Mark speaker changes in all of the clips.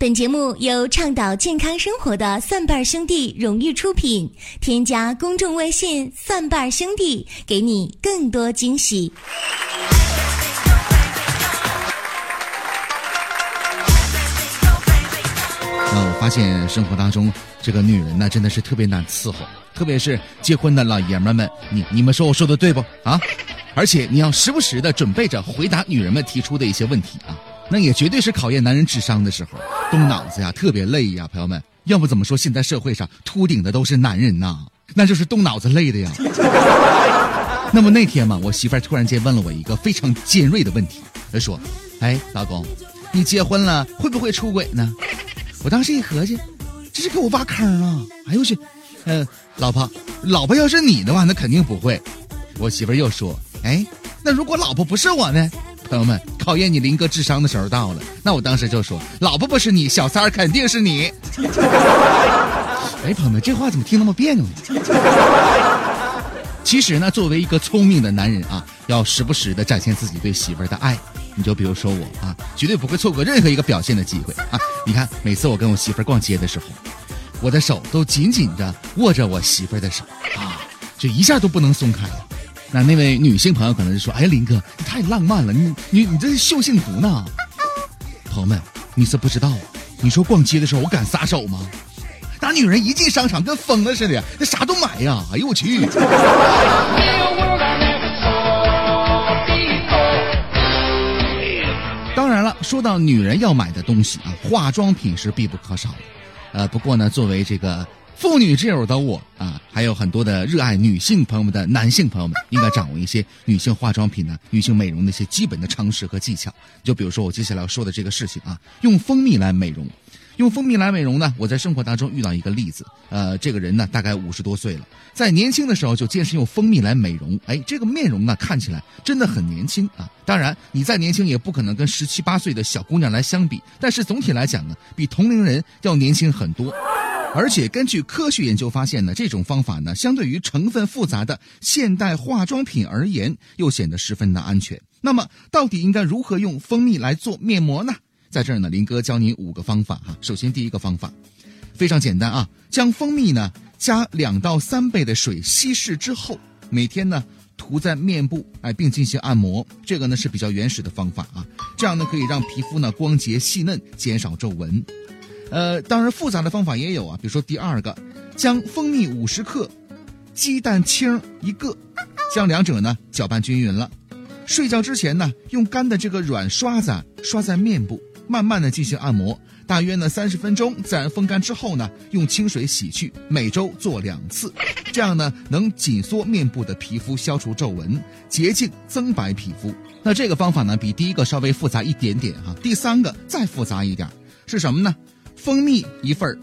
Speaker 1: 本节目由倡导健康生活的蒜瓣兄弟荣誉出品。添加公众微信“蒜瓣兄弟”，给你更多惊喜。
Speaker 2: 那我发现生活当中，这个女人呢，真的是特别难伺候，特别是结婚的老爷们们，你你们说我说的对不啊？而且你要时不时的准备着回答女人们提出的一些问题啊。那也绝对是考验男人智商的时候，动脑子呀，特别累呀，朋友们。要不怎么说现在社会上秃顶的都是男人呐？那就是动脑子累的呀。那么那天嘛，我媳妇儿突然间问了我一个非常尖锐的问题，她说：“哎，老公，你结婚了会不会出轨呢？”我当时一合计，这是给我挖坑啊！哎呦我去，嗯，老婆，老婆要是你的话，那肯定不会。我媳妇儿又说：“哎，那如果老婆不是我呢？”朋友们，考验你林哥智商的时候到了。那我当时就说：“老婆不是你，小三儿肯定是你。”哎，朋友们，这话怎么听那么别扭呢？其实呢，作为一个聪明的男人啊，要时不时的展现自己对媳妇儿的爱。你就比如说我啊，绝对不会错过任何一个表现的机会啊！你看，每次我跟我媳妇儿逛街的时候，我的手都紧紧的握着我媳妇儿的手啊，就一下都不能松开呀。那那位女性朋友可能就说：“哎呀，林哥，你太浪漫了，你你你这是秀幸福呢。”朋友们，你是不知道，你说逛街的时候我敢撒手吗？那女人一进商场跟疯了似的，那啥都买呀！哎呦我去！当然了，说到女人要买的东西啊，化妆品是必不可少的。呃，不过呢，作为这个。妇女之友的我啊，还有很多的热爱女性朋友们的男性朋友们，应该掌握一些女性化妆品呢、女性美容的一些基本的常识和技巧。就比如说我接下来要说的这个事情啊，用蜂蜜来美容。用蜂蜜来美容呢，我在生活当中遇到一个例子，呃，这个人呢大概五十多岁了，在年轻的时候就坚持用蜂蜜来美容，哎，这个面容呢看起来真的很年轻啊。当然，你再年轻也不可能跟十七八岁的小姑娘来相比，但是总体来讲呢，比同龄人要年轻很多。而且根据科学研究发现呢，这种方法呢，相对于成分复杂的现代化妆品而言，又显得十分的安全。那么，到底应该如何用蜂蜜来做面膜呢？在这儿呢，林哥教你五个方法哈。首先，第一个方法非常简单啊，将蜂蜜呢加两到三倍的水稀释之后，每天呢涂在面部，哎，并进行按摩。这个呢是比较原始的方法啊，这样呢可以让皮肤呢光洁细嫩，减少皱纹。呃，当然复杂的方法也有啊，比如说第二个，将蜂蜜五十克，鸡蛋清一个，将两者呢搅拌均匀了。睡觉之前呢，用干的这个软刷子刷在面部，慢慢的进行按摩，大约呢三十分钟，自然风干之后呢，用清水洗去。每周做两次，这样呢能紧缩面部的皮肤，消除皱纹，洁净增白皮肤。那这个方法呢比第一个稍微复杂一点点哈。第三个再复杂一点，是什么呢？蜂蜜一份儿，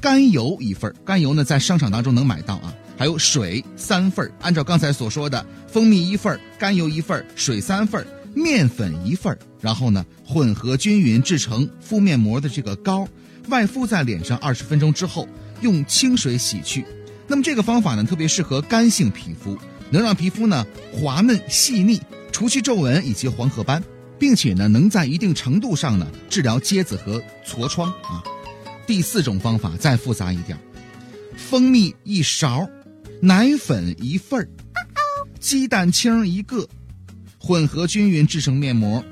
Speaker 2: 甘油一份儿，甘油呢在商场当中能买到啊。还有水三份儿，按照刚才所说的，蜂蜜一份儿，甘油一份儿，水三份儿，面粉一份儿，然后呢混合均匀制成敷面膜的这个膏，外敷在脸上二十分钟之后，用清水洗去。那么这个方法呢特别适合干性皮肤，能让皮肤呢滑嫩细腻，除去皱纹以及黄褐斑。并且呢，能在一定程度上呢治疗疖子和痤疮啊。第四种方法再复杂一点，蜂蜜一勺，奶粉一份儿，鸡蛋清一个，混合均匀制成面膜，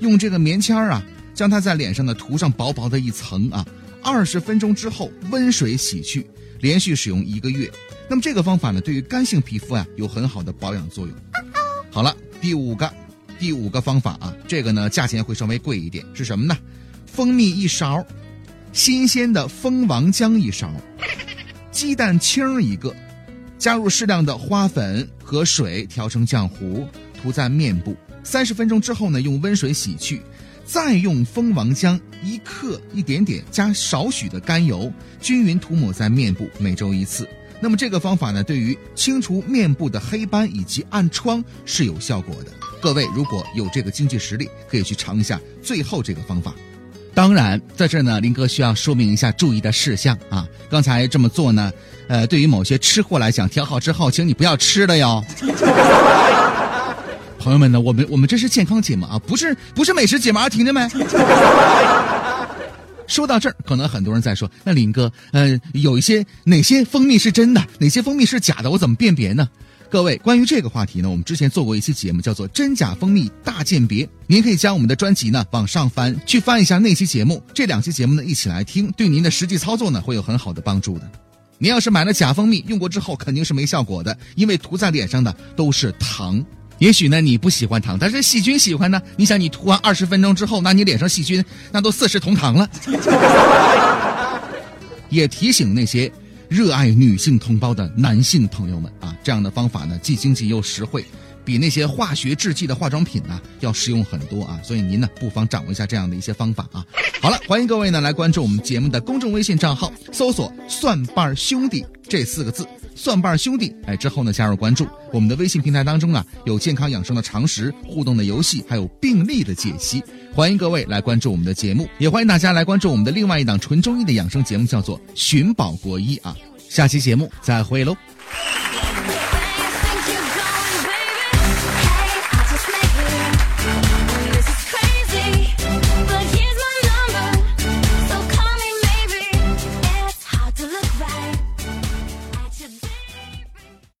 Speaker 2: 用这个棉签啊，将它在脸上呢涂上薄薄的一层啊。二十分钟之后温水洗去，连续使用一个月。那么这个方法呢，对于干性皮肤啊有很好的保养作用。好了，第五个。第五个方法啊，这个呢价钱会稍微贵一点，是什么呢？蜂蜜一勺，新鲜的蜂王浆一勺，鸡蛋清一个，加入适量的花粉和水调成浆糊，涂在面部。三十分钟之后呢，用温水洗去，再用蜂王浆一克一点点，加少许的甘油，均匀涂抹在面部，每周一次。那么这个方法呢，对于清除面部的黑斑以及暗疮是有效果的。各位如果有这个经济实力，可以去尝一下最后这个方法。当然，在这呢，林哥需要说明一下注意的事项啊。刚才这么做呢，呃，对于某些吃货来讲，调好之后，请你不要吃了哟。朋友们呢，我们我们这是健康节目啊，不是不是美食节目，听见没？说到这儿，可能很多人在说，那林哥，呃，有一些哪些蜂蜜是真的，哪些蜂蜜是假的，我怎么辨别呢？各位，关于这个话题呢，我们之前做过一期节目，叫做《真假蜂蜜大鉴别》，您可以将我们的专辑呢往上翻，去翻一下那期节目，这两期节目呢一起来听，对您的实际操作呢会有很好的帮助的。您要是买了假蜂蜜，用过之后肯定是没效果的，因为涂在脸上的都是糖。也许呢你不喜欢糖，但是细菌喜欢呢。你想，你涂完二十分钟之后，那你脸上细菌那都四世同堂了。也提醒那些。热爱女性同胞的男性朋友们啊，这样的方法呢，既经济又实惠，比那些化学制剂的化妆品呢要实用很多啊。所以您呢，不妨掌握一下这样的一些方法啊。好了，欢迎各位呢来关注我们节目的公众微信账号，搜索“蒜瓣兄弟”这四个字。蒜瓣兄弟，哎，之后呢加入关注我们的微信平台当中啊，有健康养生的常识、互动的游戏，还有病例的解析。欢迎各位来关注我们的节目，也欢迎大家来关注我们的另外一档纯中医的养生节目，叫做《寻宝国医》啊。下期节目再会喽。